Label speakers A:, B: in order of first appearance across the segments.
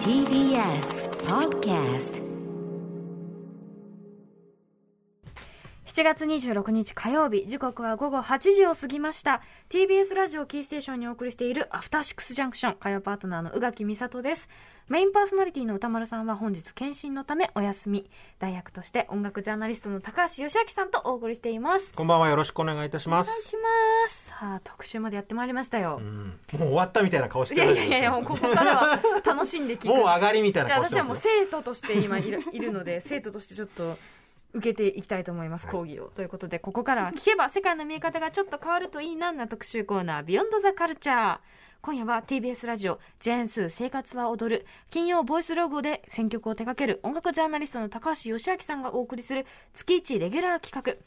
A: TBS Podcast 7月26日火曜日時刻は午後8時を過ぎました。TBS ラジオキーステーションにお送りしているアフターシックスジャンクション火曜パートナーの宇垣美里です。メインパーソナリティの歌丸さんは本日検診のためお休み。大役として音楽ジャーナリストの高橋義明さんとお送りしています。
B: こんばんはよろしくお願いいたします。
A: お願いします。さあ特集までやってまいりましたよ、
B: うん、もう終わったみたいな顔して
A: いやいやいやいやもうここからは楽しんで聞く。
B: もう上がりみたいな顔してますよ。
A: 私はもう生徒として今いるいるので生徒としてちょっと受けていきたいと思います、講義を。ということで、ここからは聞けば世界の見え方がちょっと変わるといいなな特集コーナー、ビヨンドザカルチャー。今夜は TBS ラジオ、ジェーンスー生活は踊る、金曜ボイスログで選曲を手掛ける音楽ジャーナリストの高橋義明さんがお送りする月1レギュラー企画。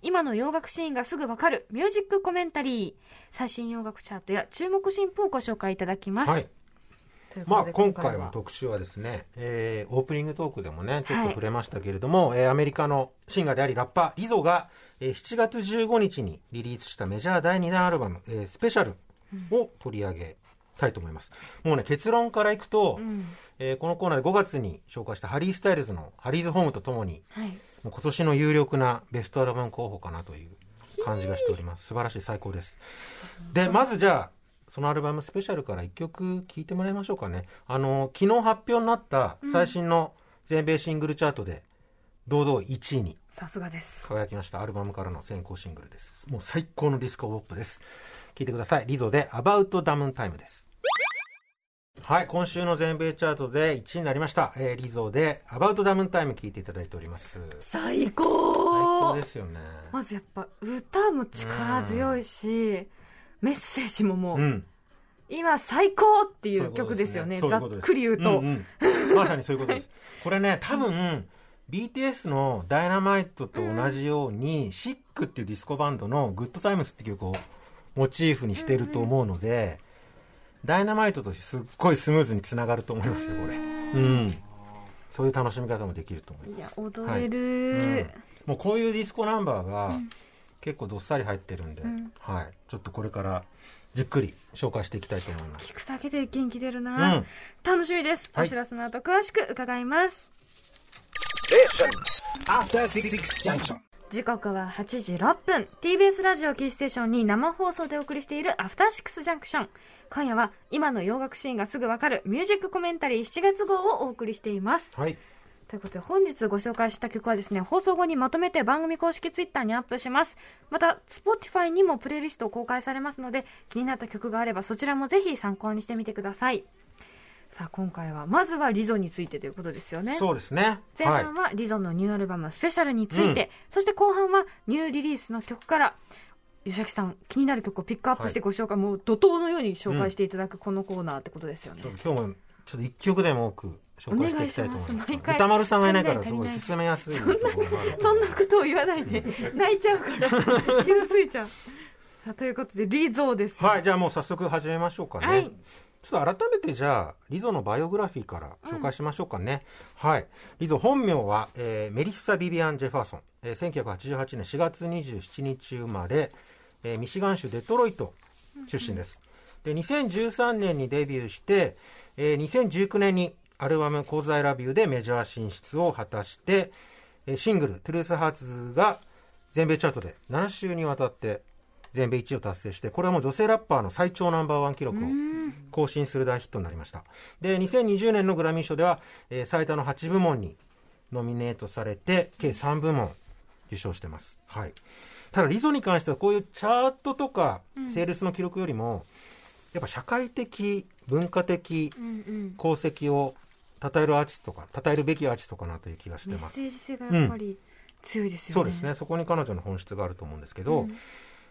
A: 今の洋楽シーンがすぐわかるミュージックコメンタリー。最新洋楽チャートや注目新譜をご紹介いただきます。
B: はい。まあ今回は特集はですね、えーオープニングトークでもね、ちょっと触れましたけれども、えーアメリカのシンガーでありラッパー、リゾが、えー7月15日にリリースしたメジャー第2弾アルバム、えースペシャルを取り上げたいと思います。もうね、結論からいくと、
A: うん。
B: えーこのコーナーで5月に紹介したハリー・スタイルズのハリーズ・ホームとともに、
A: はい。
B: もう今年の有力なベストアルバム候補かなという感じがしております。素晴らしい、最高です。で、まずじゃあ、そのアルバム Special から一曲聴いてもらいましょうかね。あの、昨日発表になった最新の全米シングルチャートで、堂々1位に
A: さすがです。
B: 輝きましたアルバムからの先行シングルです。もう最高のディスコポップです。聴いてください。 Lizzo で About Damn Time です。はい、今週の全米チャートで1位になりました。えーリゾで About Damn Time 聴いていただいております。
A: 最
B: 最
A: 高
B: 高ですよね。
A: まずやっぱ歌も力強いし、メッセージももう、
B: うん。
A: 今最高ってい
B: そう
A: 曲ですよね。ざっくり言うと。
B: んんまさにそういうことです。これね、多分、BTS のダイナマイトと同じように、シックっていうディスコバンドのグッドタイムスって曲をモチーフにしてると思うので、ダイナマイトとすっごいスムーズにつながると思いますよ、これ。うん。そういう楽しみ方もできると思い
A: いや、
B: ます。
A: 踊れ
B: うん
A: る。
B: もうこういうディスコナンバーが結構どっさり入ってるんで、
A: ん
B: はい。ちょっとこれからじっくり紹介していきたいと思います。
A: 聞くだけで元気出るな、
B: うん
A: 楽しみです。
B: はい
A: お知らせの後詳しく伺います。
C: After Six Junction.
A: 時刻は8時6分 TBS ラジオキーステーションに生放送でお送りしているアフターシックスジャンクション今夜は今の洋楽シーンがすぐわかるミュージックコメンタリー7月号をお送りしています
B: はい。
A: ということで本日ご紹介した曲はですね放送後にまとめて番組公式ツイッターにアップします。また Spotify にもプレイリストを公開されますので気になった曲があればそちらもぜひ参考にしてみてください。さあ今回はまずはリゾについてということですよね。
B: そうですね。
A: 前半はリゾのニューアルバムスペシャルについて、そして後半はニューリリースの曲から吉崎さん気になる曲をピックアップしてご紹介、もう怒涛のように紹介していただくこのコーナーってことですよね、
B: ちょっと今日もちょっと一曲でも多く紹介していきたいと思います。歌丸さんがいないからすごい進めやすいところもある
A: そんなことを言わないで泣いちゃうから 傷ついちゃうということでリゾですよ
B: はい、じゃあもう早速始めましょうかね。
A: はい
B: ちょっと改めてじゃあ、リゾのバイオグラフィーから紹介しましょうかね。はい。リゾ本名は、えーメリッサ・ビビアン・ジェファーソン。えー1988年4月27日生まれ、えーミシガン州デトロイト出身です。で、2013年にデビューして、えー2019年にアルバム、 Cuz I Love You でメジャー進出を果たして、えーシングル、 Truth Hurts が全米チャートで7週にわたって全米1位を達成して、これはもう女性ラッパーの最長ナンバーワン記録を更新する大ヒットになりました。で、2020年のグラミー賞では、えー最多の8部門にノミネートされて、計3部門受賞してます。はい。ただ、リゾに関してはこういうチャートとか、セールスの記録よりも、やっぱ社会的、文化的
A: うんうん
B: 功績を称えるアーティストか、称えるべきアーティストかなという気がして
A: メッ
B: ます。
A: セージ性がやっぱり強いですよね、
B: そうですね。そこに彼女の本質があると思うんですけど、も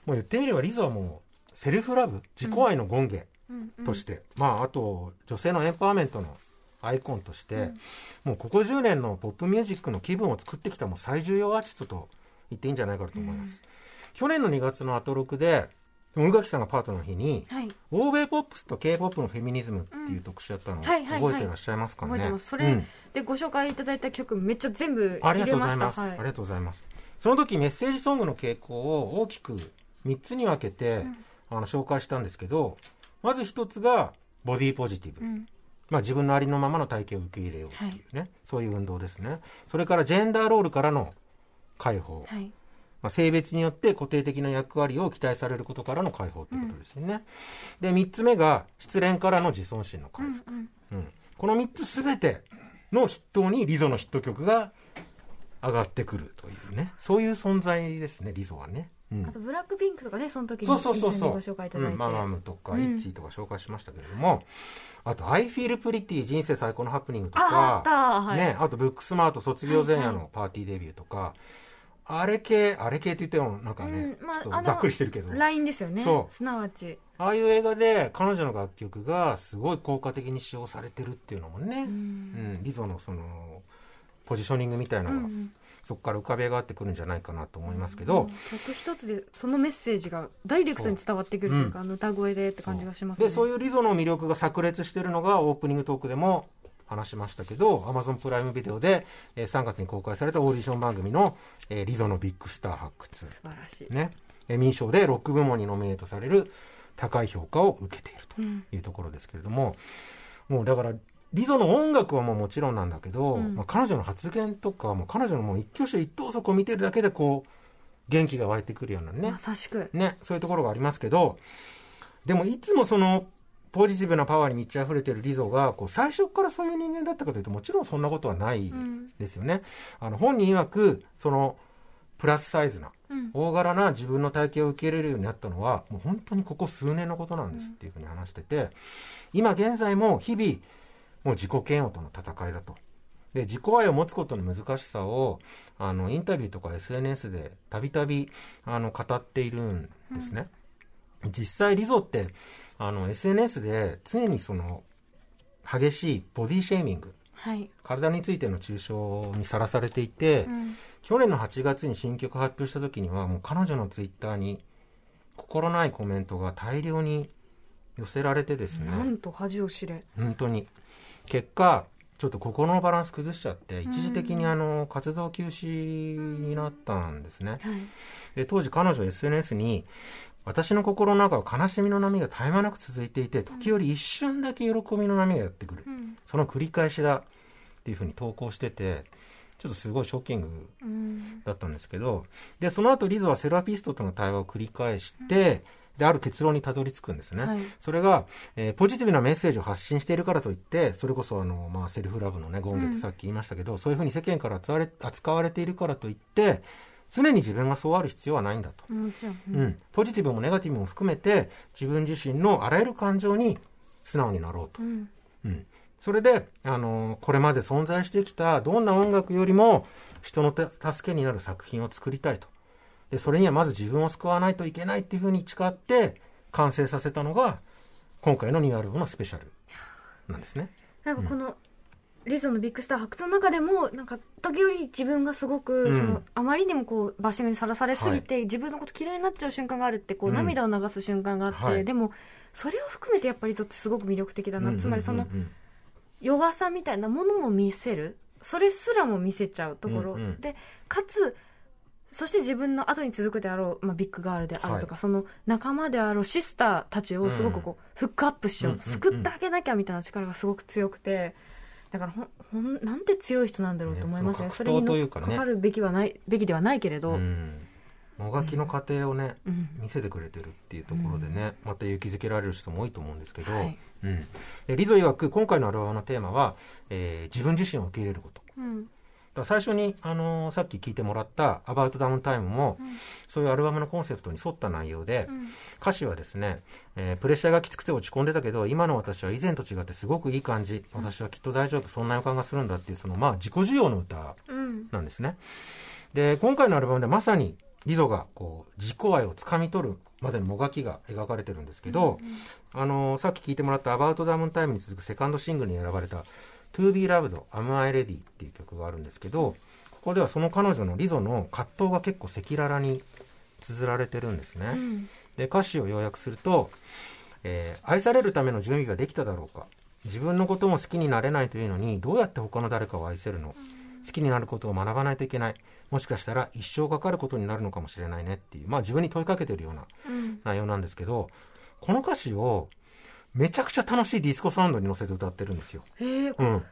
B: う言ってみればリゾはもう、セルフラブ、自己愛の権下
A: うんうん
B: として、まあ、あと、女性のエンパワーメントのアイコンとして、もうここ10年のポップミュージックの気分を作ってきたもう最重要アーティストと言っていいんじゃないかと思います。去年の2月のアトロクで、宇垣さんがパートの日に、
A: はい。
B: 欧米ポップスと K-POP のフェミニズムっていう特集やったのを
A: はいはいはい。
B: 覚えてらっしゃいますかね？
A: 覚えてます。それ、
B: うん。
A: でご紹介いただいた曲めっちゃ全部
B: ありがとうございます。
A: はい。
B: ありがとうございます。その時メッセージソングの傾向を大きく3つに分けて、あの紹介したんですけど、まず一つがボディポジティブ、
A: うん。
B: まあ、自分のありのままの体型を受け入れようっていうね、そういう運動ですね。それからジェンダーロールからの解放、
A: はい
B: まあ、性別によって固定的な役割を期待されることからの解放ということですよね、で3つ目が失恋からの自尊心の回復、
A: うんうん。
B: うん。この3つすべての筆頭にリゾのヒット曲が上がってくるというね。そういう存在ですねリゾはね、うん。
A: あとブラックピンクとかねその時に
B: そう
A: 一緒に
B: そうそう。そう
A: ご紹介いただいて、
B: うんママムとか、
A: うん。
B: イッチーとか紹介しましたけれども。あと「I feel pretty 人生最高のハプニング」と
A: ああ
B: か
A: った。はい、
B: ね、あとブックスマート卒業前夜のパーティーデビューとか、あれ系あれ系って言ってもなんかね、
A: うんまあ
B: ちょっとざっくりしてるけど。
A: ラインですよね。
B: そう。
A: すなわち。
B: ああいう映画で彼女の楽曲がすごい効果的に使用されてるっていうのもね、
A: う
B: うん
A: ん
B: リゾのそのポジショニングみたいなのが、
A: うん
B: そこから浮かび上がってくるんじゃないかなと思いますけど、
A: 曲一つでそのメッセージがダイレクトに伝わってくるというか、あの歌声でって感じがしますね。
B: でそういうリゾの魅力が炸裂してるのがオープニングトークでも話しましたけど Amazon プライムビデオで、えー3月に公開されたオーディション番組の、えーリゾのビッグスター発掘。
A: 素晴らしい、
B: ね、エミー賞でロック部門にノミネートされる高い評価を受けている
A: うん。
B: というところですけれども、もうだからリゾの音楽はもうもちろんなんだけど、
A: うん。
B: まあ、彼女の発言とかもう彼女のもう一挙手一投足を見てるだけでこう元気が湧いてくるようなね。
A: まさしく。
B: ね。そういうところがありますけどでもいつもそのポジティブなパワーに満ち溢れてるリゾがこう最初からそういう人間だったかというともちろんそんなことはない
A: うん
B: ですよね。あの本人曰くそのプラスサイズな
A: うん
B: 大柄な自分の体型を受け入れるようになったのはもう本当にここ数年のことなんですっていうふうに話してて今現在も日々もう自己嫌悪との戦いだと。で自己愛を持つことの難しさをあのインタビューとか SNS でたびたびあの語っているんですね。実際リゾってあの SNS で常にその激しいボディシェーミング
A: はい、
B: 体についての抽象にさらされていて、
A: うん。
B: 去年の8月に新曲発表した時にはもう彼女のツイッターに心ないコメントが大量に寄せられてですね。
A: なんと恥を知れ。
B: 本当に。結果ちょっと心のバランス崩しちゃって一時的にあの活動休止になったんですね。
A: はい。
B: で当時彼女 SNS に私の心の中は悲しみの波が絶え間なく続いていて時折一瞬だけ喜びの波がやってくる。
A: うん。
B: その繰り返しだっていうふうに投稿しててちょっとすごいショッキング
A: うん。
B: だったんですけどでその後リゾはセラピストとの対話を繰り返して、である結論にたどり着くんですね、
A: はい。
B: それが、えーポジティブなメッセージを発信しているからといってそれこそあの、まあ、セルフラブのね権限ってさっき言いましたけど、そういうふうに世間から扱われ扱われているからといって常に自分がそうある必要はないんだと、うんポジティブもネガティブも含めて自分自身のあらゆる感情に素直になろうと。
A: うん。
B: うん、それで、あのこれまで存在してきたどんな音楽よりも人のた助けになる作品を作りたいと。でそれにはまず自分を救わないといけないっていうふうに誓って完成させたのが今回のニューアルバムのスペシャルなんですね。
A: なんかこの、リゾのビッグスター発掘の中でもなんか時折自分がすごく、
B: うん。
A: そのあまりにもこうバッシングにさらされすぎて、自分のこと嫌いになっちゃう瞬間があるってこう、
B: うん。
A: 涙を流す瞬間があって、
B: はい。
A: でもそれを含めてやっぱりリゾってすごく魅力的だな、つまりその弱さみたいなものも見せる。それすらも見せちゃうところ、
B: うんうん
A: でかつそして自分の後に続くであろう、まあ、ビッグガールであるとか、
B: はい。
A: その仲間であろうシスターたちをすごくこう、フックアップしよう、救ってあげなきゃみたいな力がすごく強くてだからほんほんなんて強い人なんだろうと思いますね。
B: ねそ
A: れに
B: というかね。
A: かかるべきはないべきではないけれど、
B: うん。もがきの過程をね、
A: うん。
B: 見せてくれてるっていうところでね、また勇気づけられる人も多いと思うんですけど、
A: はい。
B: うん、でリゾ曰く今回のアルバムのテーマは、えー自分自身を受け入れること。
A: うん
B: 最初に、あのーさっき聞いてもらった「About Downtime」も、
A: うん。
B: そういうアルバムのコンセプトに沿った内容で、
A: うん。
B: 歌詞はですね、えープレッシャーがきつくて落ち込んでたけど今の私は以前と違ってすごくいい感じ。私はきっと大丈夫そんな予感がするんだっていうそのまあ自己需要の歌
A: うん。
B: なんですね。で今回のアルバムでまさにリゾがこう自己愛をつかみ取るまでのもがきが描かれてるんですけど、あのさっき聞いてもらった「About Downtime」に続くセカンドシングルに選ばれた「To Be Loved Am I Ready」っていう曲があるんですけどここではその彼女のリゾの葛藤が結構赤裸々に綴られてるんですね、
A: うん。
B: で歌詞を要約すると、えー愛されるための準備ができただろうか。自分のことも好きになれないというのにどうやって他の誰かを愛せるの？好きになることを学ばないといけない。もしかしたら一生かかることになるのかもしれないねっていうまあ自分に問いかけてるような
A: うん。
B: 内容なんですけどこの歌詞をめちゃくちゃ楽しいディスコサウンドに乗せて歌ってるんですよ。
A: えー
B: うん。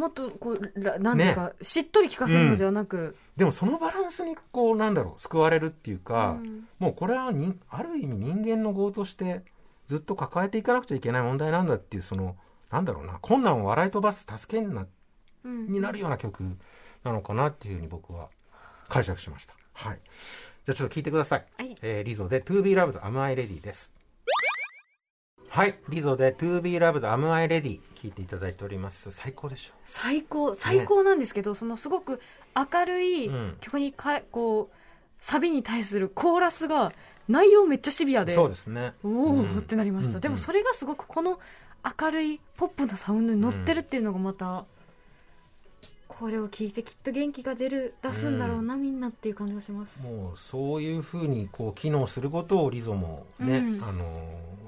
A: もっとこうらなんていうか、しっとり聞かせるのではなく、
B: でもそのバランスにこうなんだろう救われるっていうか、
A: うん
B: もうこれはにある意味人間の業としてずっと抱えていかなくちゃいけない問題なんだっていうそのなんだろうな困難を笑い飛ばす助けにな
A: うん
B: になるような曲なのかなっていうふうに僕は解釈しました。はい。じゃあちょっと聞いてください。
A: はい
B: えーリゾで To Be Loved Am I Ready? です。はい。リゾで To Be Loved Am I Ready? 聞いていただいております。最高でしょ。
A: 最高最高なんですけど、そのすごく明るい
B: うん
A: 曲にかこうサビに対するコーラスが内容めっちゃシビアで
B: そうですね。
A: おお、
B: うん
A: ってなりました、
B: うん
A: でもそれがすごくこの明るいポップなサウンドに乗ってるっていうのがまた、これを聞いてきっと元気が出る出すんだろうな、みんなっていう感じがします。
B: もうそういうふうにこう機能することをリゾもね、
A: うん。
B: あの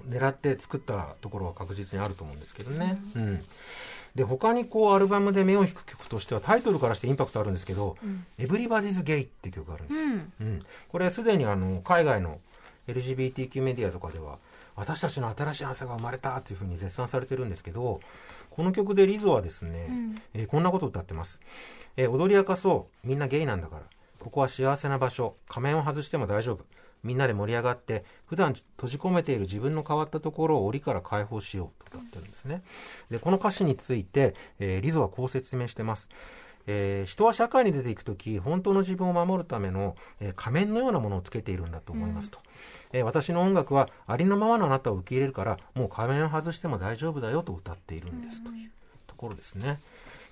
B: 狙って作ったところは確実にあると思うんですけどね。うん。で他にこうアルバムで目を引く曲としてはタイトルからしてインパクトあるんですけど
A: うん「
B: Everybody's Gay」っていう曲があるんですよ。
A: うん。
B: うん、これすでにあの海外の LGBTQ メディアとかでは私たちの新しいアンサーが生まれたっていうふうに絶賛されてるんですけどこの曲でリゾはですね、
A: うん。
B: えーこんなことを歌ってます、えー踊り明かそう。みんなゲイなんだから。ここは幸せな場所。仮面を外しても大丈夫。みんなで盛り上がって普段閉じ込めている自分の変わったところを檻から解放しよう。と歌ってるんですね。でこの歌詞について、えーリゾはこう説明してますえー人は社会に出ていくとき、本当の自分を守るための、えー仮面のようなものをつけているんだと思いますと、えー私の音楽はありのままのあなたを受け入れるから、もう仮面を外しても大丈夫だよと歌っているんですと。いうところですね。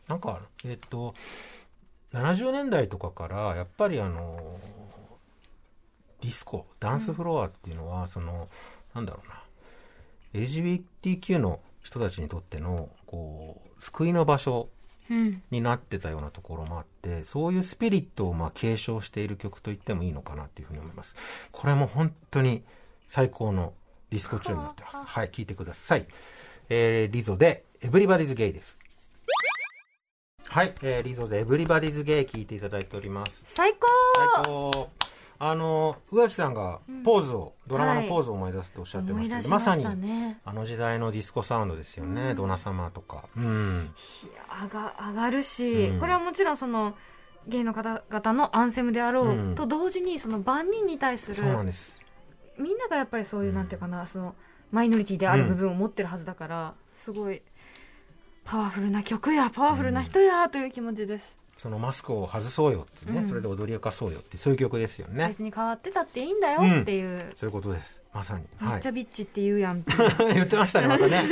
B: なんか、えっと、70年代とかから、やっぱりあの、ディスコ、ダンスフロアっていうのは、その、なんだろうな、LGBTQ の人たちにとっての、こう、救いの場所
A: うん
B: になってたようなところもあって、そういうスピリットをまあ継承している曲と言ってもいいのかなっていうふうに思います。これも本当に最高のディスコチューンになってます。はい、聞いてください。えー、リゾで Everybody's Gay です。はい、えー、リゾで Everybody's Gay 聞いていただいております。
A: 最高
B: 最高。あの、宇垣さんがポーズを、ドラマのポーズを思い出すとおっしゃってましたけど、
A: 思いま
B: さにあの時代のディスコサウンドですよね、ドナ様とか。うん。
A: 上が上がるし、
B: うん。
A: これはもちろんそのゲイの方々のアンセムであろう、
B: うん。
A: と同時にその万人に対す
B: そうなん
A: る
B: です。
A: みんながやっぱりそういう、
B: うん。
A: なんていうかなそのマイノリティである部分を持ってるはずだから、すごいパワフルな曲やパワフルな人やという気持ちです、
B: そのマスクを外そうよってね、
A: うん。
B: それで踊り明かそうよってそういう曲ですよね。
A: 別に変わってたっていいんだよっていう、
B: そういうことです。まさに、
A: め
B: はい。
A: っちゃビッチって言うやんって
B: 言ってましたねまたね。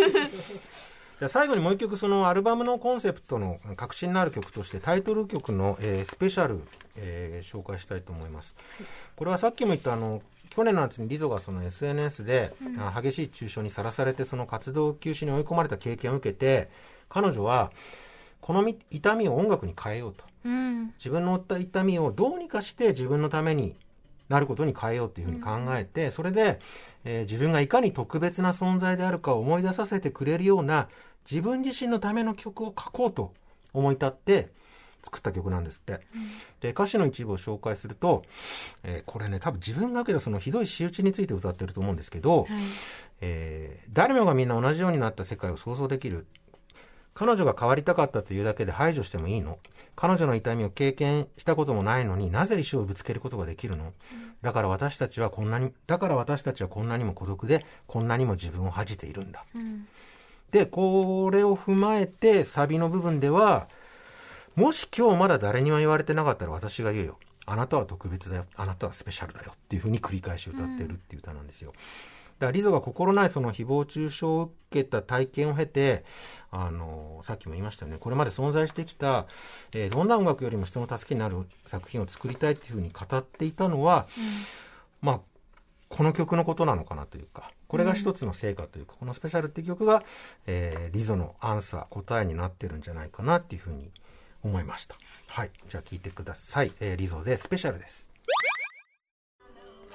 B: じゃあ最後にもう一曲そのアルバムのコンセプトの核心のある曲としてタイトル曲の、えースペシャル、えー紹介したいと思います。これはさっきも言ったあの去年の夏にリゾがその SNS で、あ激しい中傷にさらされてその活動休止に追い込まれた経験を受けて彼女はこのみ痛みを音楽に変えようと。
A: うん。
B: 自分の負った痛みをどうにかして自分のためになることに変えようっていうふうに考えて、それで、えー自分がいかに特別な存在であるかを思い出させてくれるような自分自身のための曲を書こうと思い立って作った曲なんですって。で、歌詞の一部を紹介すると、えーこれね、多分自分が受けたそのひどい仕打ちについて歌ってると思うんですけど、
A: はい。
B: えー誰もがみんな同じようになった世界を想像できる。彼女が変わりたかったというだけで排除してもいいの？彼女の痛みを経験したこともないのになぜ石をぶつけることができるの？だから私たちはこんなに、だから私たちはこんなにも孤独で、こんなにも自分を恥じているんだ。
A: うん
B: で、これを踏まえて、サビの部分では、もし今日まだ誰にも言われてなかったら私が言うよ。あなたは特別だよ。あなたはスペシャルだよ。っていうふうに繰り返し歌ってるっていう歌なんですよ。だからリゾが心ないその誹謗中傷を受けた体験を経て、あの、さっきも言いましたよね。これまで存在してきた、えーどんな音楽よりも人の助けになる作品を作りたいっていうふうに語っていたのは、まあ、この曲のことなのかなというか、これが一つの成果というか、このスペシャルっていう曲が、えーリゾのアンサー、答えになってるんじゃないかなっていうふうに思いました。はい。じゃあ聴いてください。えーリゾでスペシャルです。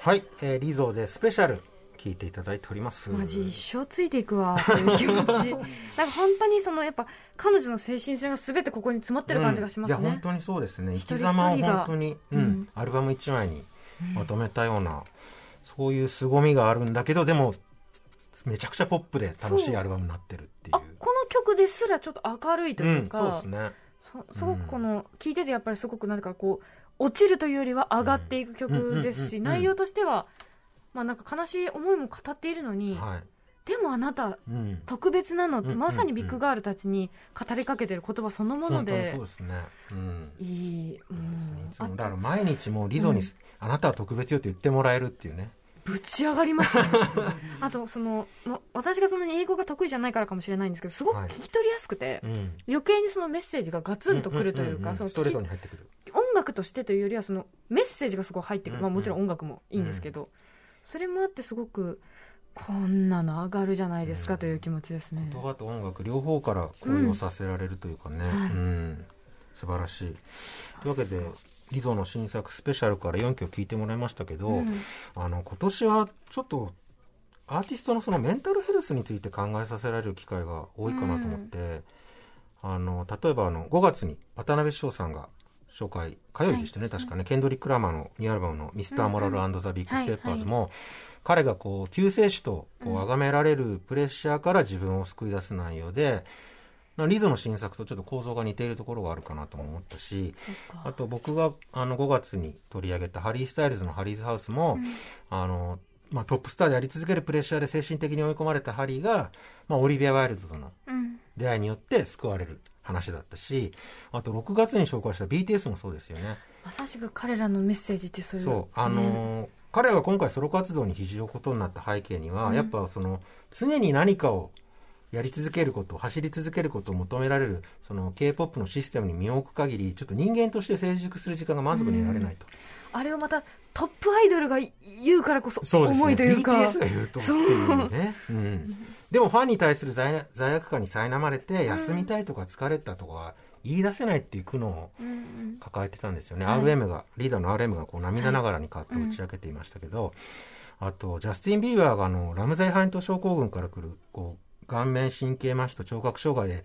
B: はい。えーリゾでスペシャル、聴いていただいております。
A: マジ一生ついていくわっていう気持ち。なんか本当にそのやっぱ彼女の精神性が全てここに詰まってる感じがします
B: うん。いや、
A: ね
B: 本、当にそうですね。生き様を本当に、うん、
A: うん。
B: アルバム一枚にまとめたような、そういう凄みがあるんだけど、でも、めちゃくちゃポップで楽しいアルバムになってるっていう。
A: あこの曲ですらちょっと明るいというか、
B: うん、そうですね。
A: そすごくこの聴いててやっぱりすごくなんかこう落ちるというよりは上がっていく曲ですし
B: うん
A: 内容としてはまあなんか悲しい思いも語っているのに、
B: はい。
A: でもあなた
B: うん。
A: 特別なのって
B: うん
A: まさにビッグガールたちに語りかけてる言葉そのもので。
B: そうですね。うん。
A: いい、うん、
B: つも
A: あ
B: だから毎日もうリゾに、
A: うん。
B: あなたは特別よって言ってもらえるっていうね。
A: ぶち上がりますね。あとその、ま、私がそんなに英語が得意じゃないからかもしれないんですけどすごく
B: はい。
A: 聞き取りやすくて、
B: うん。
A: 余計にそのメッセージがガツンとくるというか、
B: ストレートに入ってくる。
A: 音楽としてというよりはそのメッセージがすごい入ってくる、まあ、もちろん音楽もいいんですけど、それもあってすごくこんなの上がるじゃないですかという気持ちですね、
B: 言葉と音楽両方から高揚させられるというかね、
A: はい。
B: うん。素晴らしい。というわけでリゾの新作スペシャルから4曲聴いてもらいましたけど、
A: うん。
B: あの今年はちょっとアーティストのそのメンタルヘルスについて考えさせられる機会が多いかなと思って、あの例えばあの5月に渡辺翔さんが紹介火曜日でしたね、確かね。ケンドリック・ラマーのニューアルバムの「ミスター・モラルザ・ビッグ・ステッパーズ」も彼がこう救世主とこう崇められるプレッシャーから自分を救い出す内容で、まあリゾの新作とちょっと構造が似ているところがあるかなとも思ったし、あと僕があの5月に取り上げたハリー・スタイルズのハリーズハウスも、あのまあ、トップスターであり続けるプレッシャーで精神的に追い込まれたハリーが、まあ、オリビア・ワイルドとの
A: うん。
B: 出会いによって救われる話だったしあと6月に紹介した BTS もそうですよね。
A: まさしく彼らのメッセージってそういう
B: そうあの
A: ね
B: ー彼が今回ソロ活動に肘をことになった背景には、
A: うん
B: やっぱその常に何かをやり続けること走り続けることを求められるその K-POP のシステムに身を置く限りちょっと人間として成熟する時間が満足に得られないと、
A: あれをまたトップアイドルが言うからこそ
B: そうですね。
A: 重いというか。
B: BTS が言うとっていうね、う。ん、でもファンに対する罪罪悪感に苛まれて休みたいとか疲れたとか言い出せないっていう苦悩を
A: うんうん。
B: 抱えてたんですよね、
A: はい
B: RM がリーダーの RM がこう涙ながらに葛藤を打ち明けていましたけど、あとジャスティン・ビーバーがあのラムゼイ・ハント症候群から来るこう顔面神経麻痺と聴覚障害で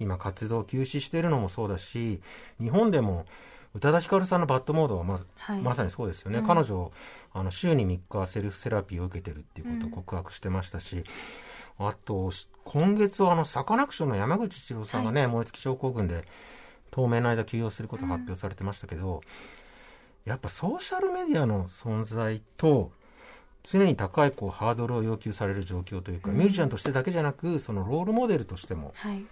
B: 今活動を休止しているのもそうだし日本でも宇多田ヒカルさんの Bad Mode はまず、
A: はい。
B: まさにそうですよね、
A: うん。
B: 彼女あの週に3日セルフセラピーを受けてるっていうことを告白してましたし、あと今月はあのサカナクションの山口一郎さんがね、燃え尽き症候群で当面の間休養することが発表されてましたけど、やっぱソーシャルメディアの存在と常に高いこうハードルを要求される状況というか、
A: うん。
B: ミュージシャンとしてだけじゃなくそのロールモデルとしても
A: はい。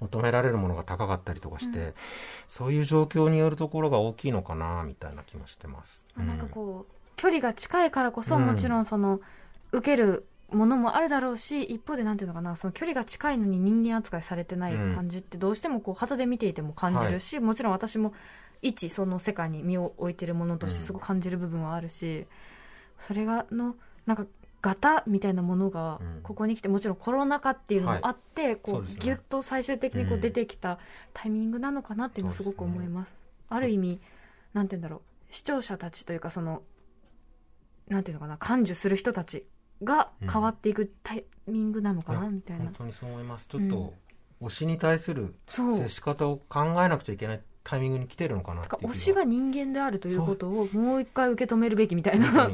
B: 求められるものが高かったりとかして、
A: うん。
B: そういう状況によるところが大きいのかなみたいな気もしてます。
A: なんかこう距離が近いからこそ
B: うん。
A: もちろんその受けるものもあるだろうし一方でなんていうのかなその距離が近いのに人間扱いされてない感じってどうしてもこう旗で見ていても感じるし、もちろん私も一その世界に身を置いてるものとしてすごく感じる部分はあるし、それがのなんかガタみたいなものが
B: うん。
A: ここに来てもちろんコロナ禍っていうのもあって、こ
B: そうですね。
A: うギュッと最終的にこ
B: う
A: うん。出てきたタイミングなのかなっていうのはすごく思います。ある意味なんて言うんだろう視聴者たちというかそのなんていうのかな感受する人たちが変わっていくタイミングなのかな、
B: いや
A: みたいな。
B: 本当にそう思います。ちょっと、推しに対する接し方を考えなくちゃいけないタイミングに来てるのかなっていう気
A: 推しは人間であるということをもう一回受け止めるべきみたいな。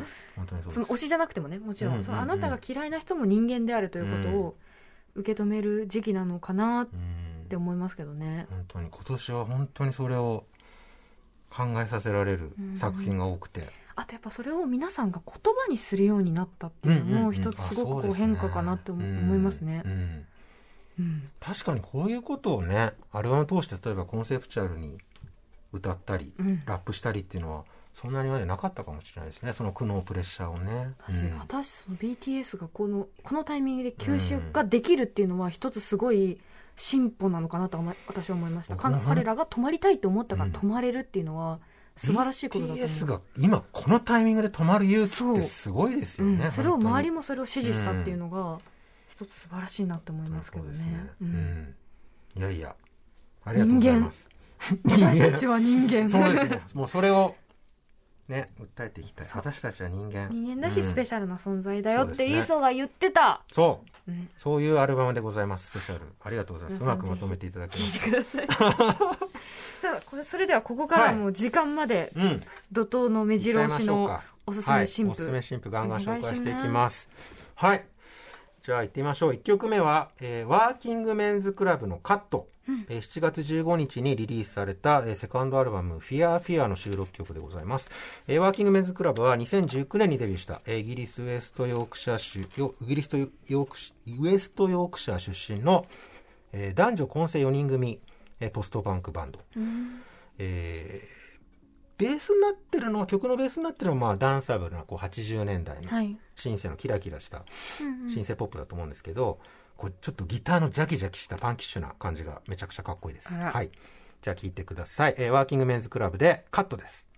B: そ
A: の推しじゃなくてもねもちろん,、
B: うんうんうん
A: そのあなたが嫌いな人も人間であるということを受け止める時期なのかなっ
B: うん
A: て思いますけどね、
B: 本当に今年は本当にそれを考えさせられる作品が多くて、
A: あとやっぱそれを皆さんが言葉にするようになったっていうの
B: うんうんうん。
A: も一つすごくこ
B: う
A: 変化かなって思思いますね。
B: うんうん。
A: うん
B: 確かにこういうことをねアルバムを通して例えばコンセプチュアルに歌ったり、
A: うん。
B: ラップしたりっていうのはそんなにまでなかったかもしれないですね。その苦悩プレッシャーをね、
A: 私、
B: うん。
A: 果たしてその BTS がこのこのタイミングで休止ができるっていうのは一つすごい進歩なのかなと私は思いました。彼らが止まりたいと思ったから
B: うん。
A: 止まれるっていうのは素晴らしいことだと思う、
B: BTS が今このタイミングで止まる勇気ってすごいですよね、
A: うん、それを周り
B: も
A: もそれを支持したっていうのが一つ素晴らしいなって思いますけどね。
B: ね、
A: う
B: うん。ん。いやいやありがとうございます。
A: 私たちは人間。
B: そうですねもうそれをね訴えていきたい。私たちは人間。
A: 人間だし
B: うん。
A: スペシャルな存在だよってイーソが言ってた、
B: そう。
A: うん、
B: そういうアルバムでございますスペシャル。ありがとうございます。うまくまとめていただきま
A: 聞い
B: して
A: ください。さあこれそれではここからもう時間まで
B: うん。
A: 怒涛の目白押しのおすすめ新
B: はい、おすす
A: 婦、
B: め新婦ガンガン紹介していきます。はいじゃあ行ってみましょう。1曲目は、えーワーキングメンズクラブのカット。えー7月15日にリリースされた、えーセカンドアルバム、フィアーフィアの収録曲でございます。えーワーキングメンズクラブは2019年にデビューした、えーイギリスウエストヨークシャ州、よイギリスとヨークシウエストヨークシャ出身の、えー男女混成4人組、えーポストパンクバンド。えーベースになってるのは、曲のベースになってるのは、まあ、ダンサブルな、こう、80年代の
A: はい
B: シンセのキラキラしたシンセポップだと思うんですけど、こうちょっとギターのジャキジャキしたパンキッシュな感じがめちゃくちゃかっこいいです。はい。じゃあ聴いてください。えーワーキングメンズクラブでカットです。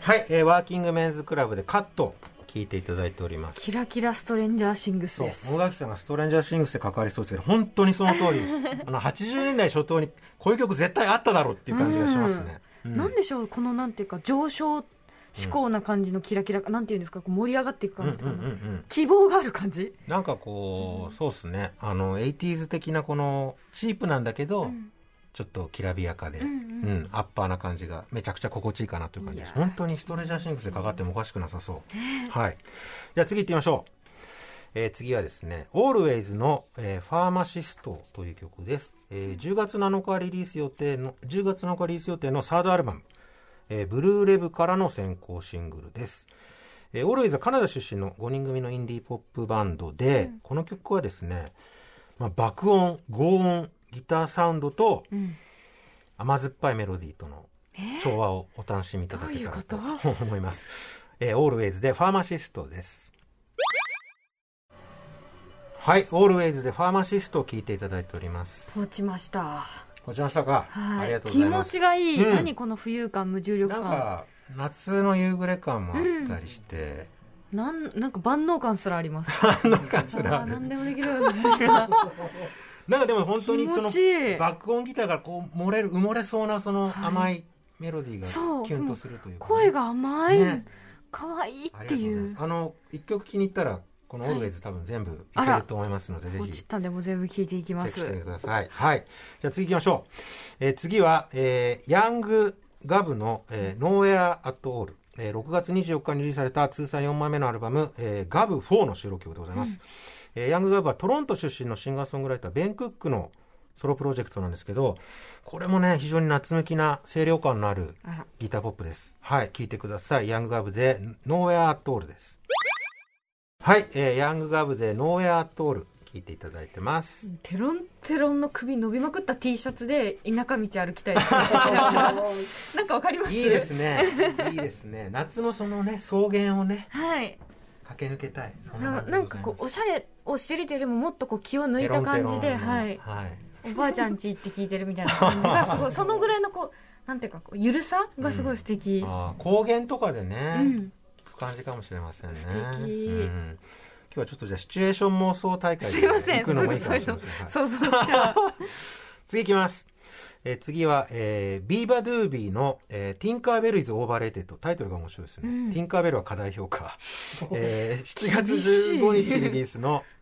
B: はい、えーワーキングメンズクラブでカット聴いていただいております。
A: キラキラストレンジャーシングス
B: そう
A: です
B: 大垣さんがストレンジャーシングスで関わりそうですけど本当にその通りです あの80年代初頭にこういう曲絶対あっただろうっていう感じがしますね、うん
A: なんでしょうこのなんていうか上昇志向な感じのキラキラ、なんていうんですか盛り上がっていく
B: うん
A: 感じとかな、
B: うんうんうん。
A: 希望がある感じ？
B: なんかこう、そうですね。あの 80s 的なこのチープなんだけど、
A: ん。
B: ちょっときらびやかで、
A: うんうん。
B: アッパーな感じがめちゃくちゃ心地いいかなという感じです。本当にストレンジャーシングスでかかってもおかしくなさそう、はい。じゃあ次行ってみましょうえー次はですね、Always の、えーファーマシストという曲です。えー10月7日リリース予定の、10月7日リリース予定のサードアルバム、えーブルーレブからの先行シングルです。えー、Always はカナダ出身の5人組のインディーポップバンドで、この曲はですね、まあ、爆音、轟音、ギターサウンドと
A: うん
B: 甘酸っぱいメロディーとの調和をお楽しみいただけたらと 思います。えー、Always でファーマシストです。はい、Always でファーマシストを聞いていただいております。
A: 落ちました。
B: 落ちましたか、
A: はい。
B: ありがとうござい
A: 気持
B: ます。
A: ちがいい、
B: うん。
A: 何この浮遊感無重力感。
B: なんか、夏の夕暮れ感もあったりして、
A: なんなんか万能感すらあります。
B: なんかす
A: あ
B: ら
A: ー何でもできるみたいな
B: なんかでも本当にその爆音ギターからこう漏れる埋もれそうなその
A: はい。
B: 甘いメロディーがキュンとするというかね、
A: 声が甘い、
B: ね。
A: 可愛いっていう。
B: あの一曲気に入ったらこの
A: はい
B: Always 多分全部いけると思いますので、ぜひ
A: 落ちたんでも全部聞いていきま
B: チェックして
A: す
B: ください。はい。じゃあ次行きましょう。えー次は、えーヤングガブの、えー、Nowhere at All。えー6月24日にリリースされた通算4枚目のアルバム、えー、ガブ4の収録曲でございます。えーヤングガブはトロント出身のシンガーソングライター、ベン・クックのソロプロジェクトなんですけど、これもね、非常に夏向きな清涼感のあるギターポップです。はい、聴いてください。ヤングガブで Nowhere at All です。はい、えーヤングガブで Nowhere at All 聴いていただいてます。
A: テロンテロンの首伸びまくった T シャツで田舎道歩きたい なんかわかります？
B: いいですね。いいですね。夏のそのね、草原をね、
A: はい
B: 駆け抜けたい。そ
A: でも
B: 感じで
A: なんかこうおしゃれをしてるというよりももっとこう気を抜いた感じで、はい、
B: はい。
A: おばあちゃん家行って聞いてるみたいな感じがすごいそのぐらいのこうなんていうかこうゆるさがすごい素敵、
B: あー高原とかでね、
A: うん
B: 聞く感じかもしれませんね。うん今日はちょっとじゃあシチュエーション妄想大会
A: す
B: で行くのもいいかもしれません。はい
A: そうそう
B: 次いきます。えー次は、えー、ビーバドゥービーの、えー、 Tinkerbell Is Overrated。タイトルが面白いですね。
A: うん
B: ティンカーベルは過大評価。えー、7月
A: 厳しい
B: 15日リリースの、えー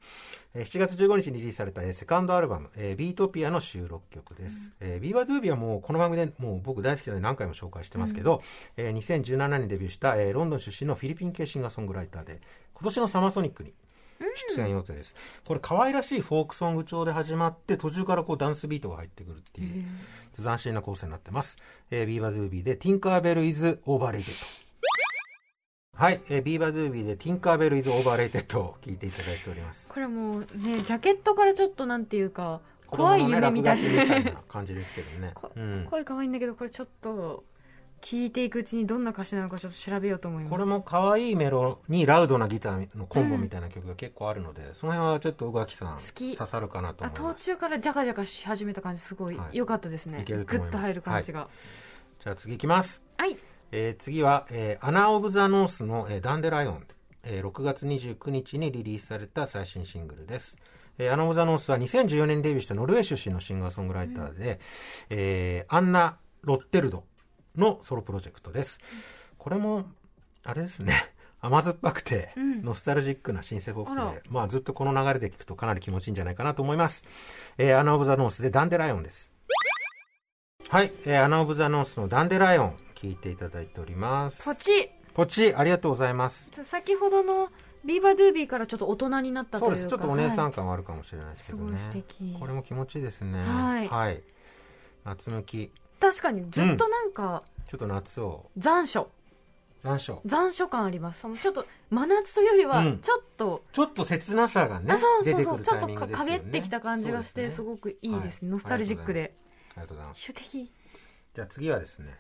B: 7月15日にリリースされた、えーセカンドアルバム、えービートピアの収録曲です。えービーバドゥービーはもうこの番組でもう僕大好きなので何回も紹介してますけど、えー2017年にデビューした、えーロンドン出身のフィリピン系シンガーソングライターで、今年のサマーソニックに出演予定です。これ可愛らしいフォークソング調で始まって、途中からこうダンスビートが入ってくるっていう、斬新な構成になってます。えービーバドゥービーで、 Tinkerbell Is Overrated。はい、えービーバドゥービーで、 Tinkerbell Is Overrated を聞いていただいております。
A: これもうねジャケットからちょっとなんていうか
B: こう
A: 怖い夢みたいな
B: 落書きみたいな感じですけどね
A: こ。
B: うん。
A: 声可愛いんだけどこれちょっと聞いていくうちにどんな歌詞なのかちょっと調べようと思います
B: これも可愛いメロにラウドなギターのコンボみたいな曲が結構あるので、その辺はちょっと宇垣さん
A: き
B: 刺さるかなと思います。
A: 中からジャカジャカし始めた感じすごい
B: はい
A: 良かったですね、
B: いけると思います
A: グッと入る感じが
B: じゃあ次行きます。
A: はい、
B: えー次は、えーアナ・オブ・ザ・ノースの、えー Dandelion、えー6月29日にリリースされた最新シングルです。えーアナ・オブ・ザ・ノースは2014年にデビューしたノルウェー出身のシンガーソングライターで、えーアンナ・ロッテルドのソロプロジェクトです。これも、あれですね、甘酸っぱくて、
A: うん
B: ノスタルジックなシンセポ
A: あら
B: ップで、まあずっとこの流れで聞くとかなり気持ちいいんじゃないかなと思います。えーアナ・オブ・ザ・ノースで Dandelion です。はい、えーアナ・オブ・ザ・ノースの Dandelion 聞いていただいております。
A: ポチ。
B: ポチ、ありがとうございます。
A: 先ほどのビーバードゥービーからちょっと大人になったといううか。
B: そです。ちょっとお姉さ
A: はい
B: ん感はあるかもしれないですけどね、
A: すごい素敵。
B: これも気持ちいいですね。
A: はい。
B: 夏向き。
A: 確かにずっとなんか
B: ちょっと夏を。
A: 残暑、
B: 残暑。
A: 残暑感あります。そのちょっと真夏というよりは
B: うん。
A: ちょっと、
B: ちょっと切なさがね
A: あそうそうそう。ちょっと
B: ですよね。
A: 陰ってきた感じがしてすごくいいですね、
B: はい。
A: ノスタルジックで。
B: ありがとうございます。
A: 主的
B: じゃあ次はですね、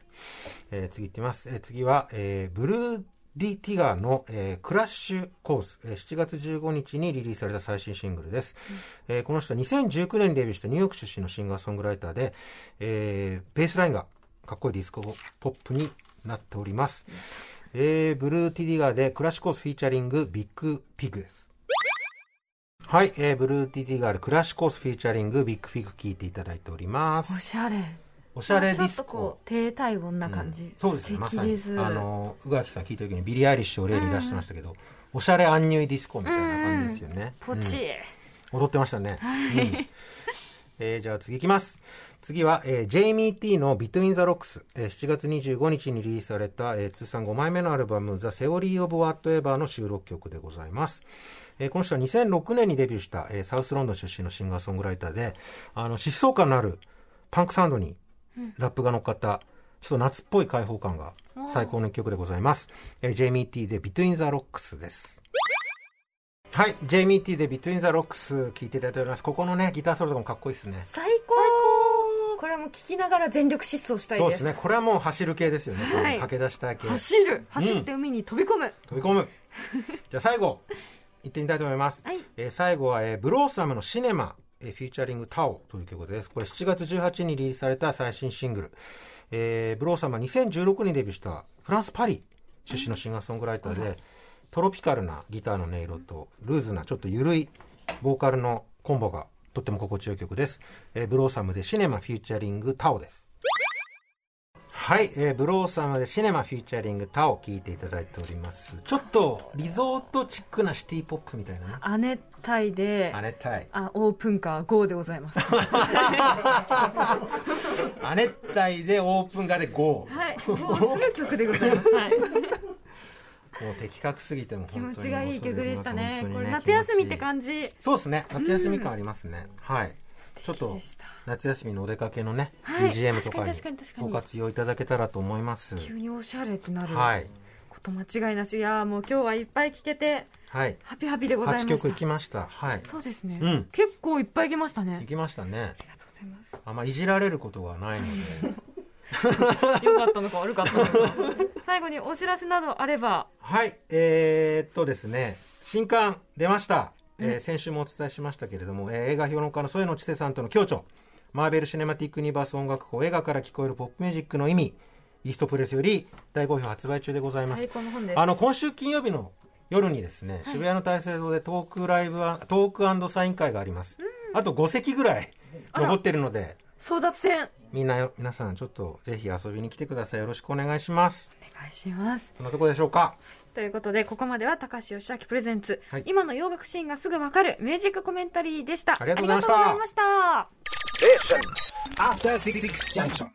B: えー次いってみます、えー次は、えーブルーディ・ティガーの、えー Crash Course、えー7月15日にリリースされた最新シングルです、えーこの人は2019年にデビューしたニューヨーク出身のシンガーソングライターで、えーベースラインがかっこいいディスコポップになっております、えーブルーティ・ディガーで Crash Course featuring ビッグピグです。はい、えーブルーティ・ディガーで Crash Course featuring ビッグピグ聞いていただいております。
A: おしゃれ
B: おしゃれディスコ。
A: う低体温な感じ、
B: うん。そうですね。まさに。あの宇垣さん聞いた時にビリー・アイリッシュを例に出してましたけど、おしゃれアンニュイディスコみたいな感じですよね、
A: ポチ
B: うん。踊ってましたね、うん。えーじゃあ次いきます。次は、えー、ジェイミー・ティーの「Between the Rocks」えー7月25日にリリースされた、えー通算5枚目のアルバム「The Theory of Whatever」の収録曲でございます。えーこの人は2006年にデビューした、えーサウスロンドン出身のシンガーソングライターであの疾走感のあるパンクサウンドにラップが乗っかったちょっと夏っぽい開放感が最高の一曲でございます、えー、ジェイミー・ティーで「Between the Rocks」ですはい、ジェイミー・ティーで Between the Rocks 聴いていただいております。ここのね、ギターソロとかもかっこいいですね。
A: 最高これはもう聞きながら全力疾走したいで
B: そうですすね。これはもう走る系ですよね。
A: はい
B: 駆け出したい系。
A: 走る走って海に飛び込む、
B: 飛び込む。じゃあ最後、行ってみたいと思います。
A: はい
B: えー最後は、えーブローサムの Cinema、えー featuring タオという曲です。これ7月18日にリリースされた最新シングル。えーブローサムは2016年にデビューしたフランス・パリ出身のシンガーソングライターで、トロピカルなギターの音色とルーズなちょっと緩いボーカルのコンボがとっても心地よい曲です。えーブローサムで Cinema featuring タオです。はい、えーブローサムでシネマフューチャリングタオ聴いていただいております。ちょっとリゾートチックなシティポップみたいなね。
A: 亜熱帯で
B: 亜熱帯。
A: あオープンカー GO でございます
B: 亜熱帯でオープンガで GO。
A: はいもうすぐ曲でございます、はい、
B: もう的確すぎても
A: 気持ちがいい曲でしたね
B: 本当に
A: これ夏休みって
B: じ。
A: 感じ
B: そうですね。夏休み感ありますね。はい。ちょっと夏休みのお出かけのね、
A: はい
B: BGM とかにご活用いただけたらと思います。
A: 急におしゃれってなる
B: はい。
A: こと間違いなしいやーもう今日はいっぱい聴けて
B: はい。
A: ハピハピでございま
B: 8
A: した
B: 曲いきました。はい。
A: そうですね、
B: うん
A: 結構いっぱいいけましたね
B: いきましたね。
A: ありがとうございます
B: あんまいじられることがないので。
A: 良かったのか悪かったのか 最後にお知らせなどあれば
B: はい、えー、っとですね、新刊出ました。えー先週もお伝えしましたけれども、えー映画評論家の添野千世さんとの共著、マーベル・シネマティック・ユニバース音楽校映画から聞こえるポップミュージックの意味、イーストプレスより大好評発売中でございます。あの、今週金曜日の夜にですね、渋谷の大聖堂でトークライブは、トークサイン会があります。あと5席ぐらい残ってるので、
A: 争奪戦。
B: みんなよ、皆さんちょっとぜひ遊びに来てください。よろしくお願いします。
A: お願いします。
B: そんなところでしょうか？
A: ということでここまでは高橋義明プレゼンツ、
B: はい。
A: 今の洋楽シーンがすぐわかるミュージックコメンタリーでした。
B: ありがとうございました
A: Listen.
C: After six junction.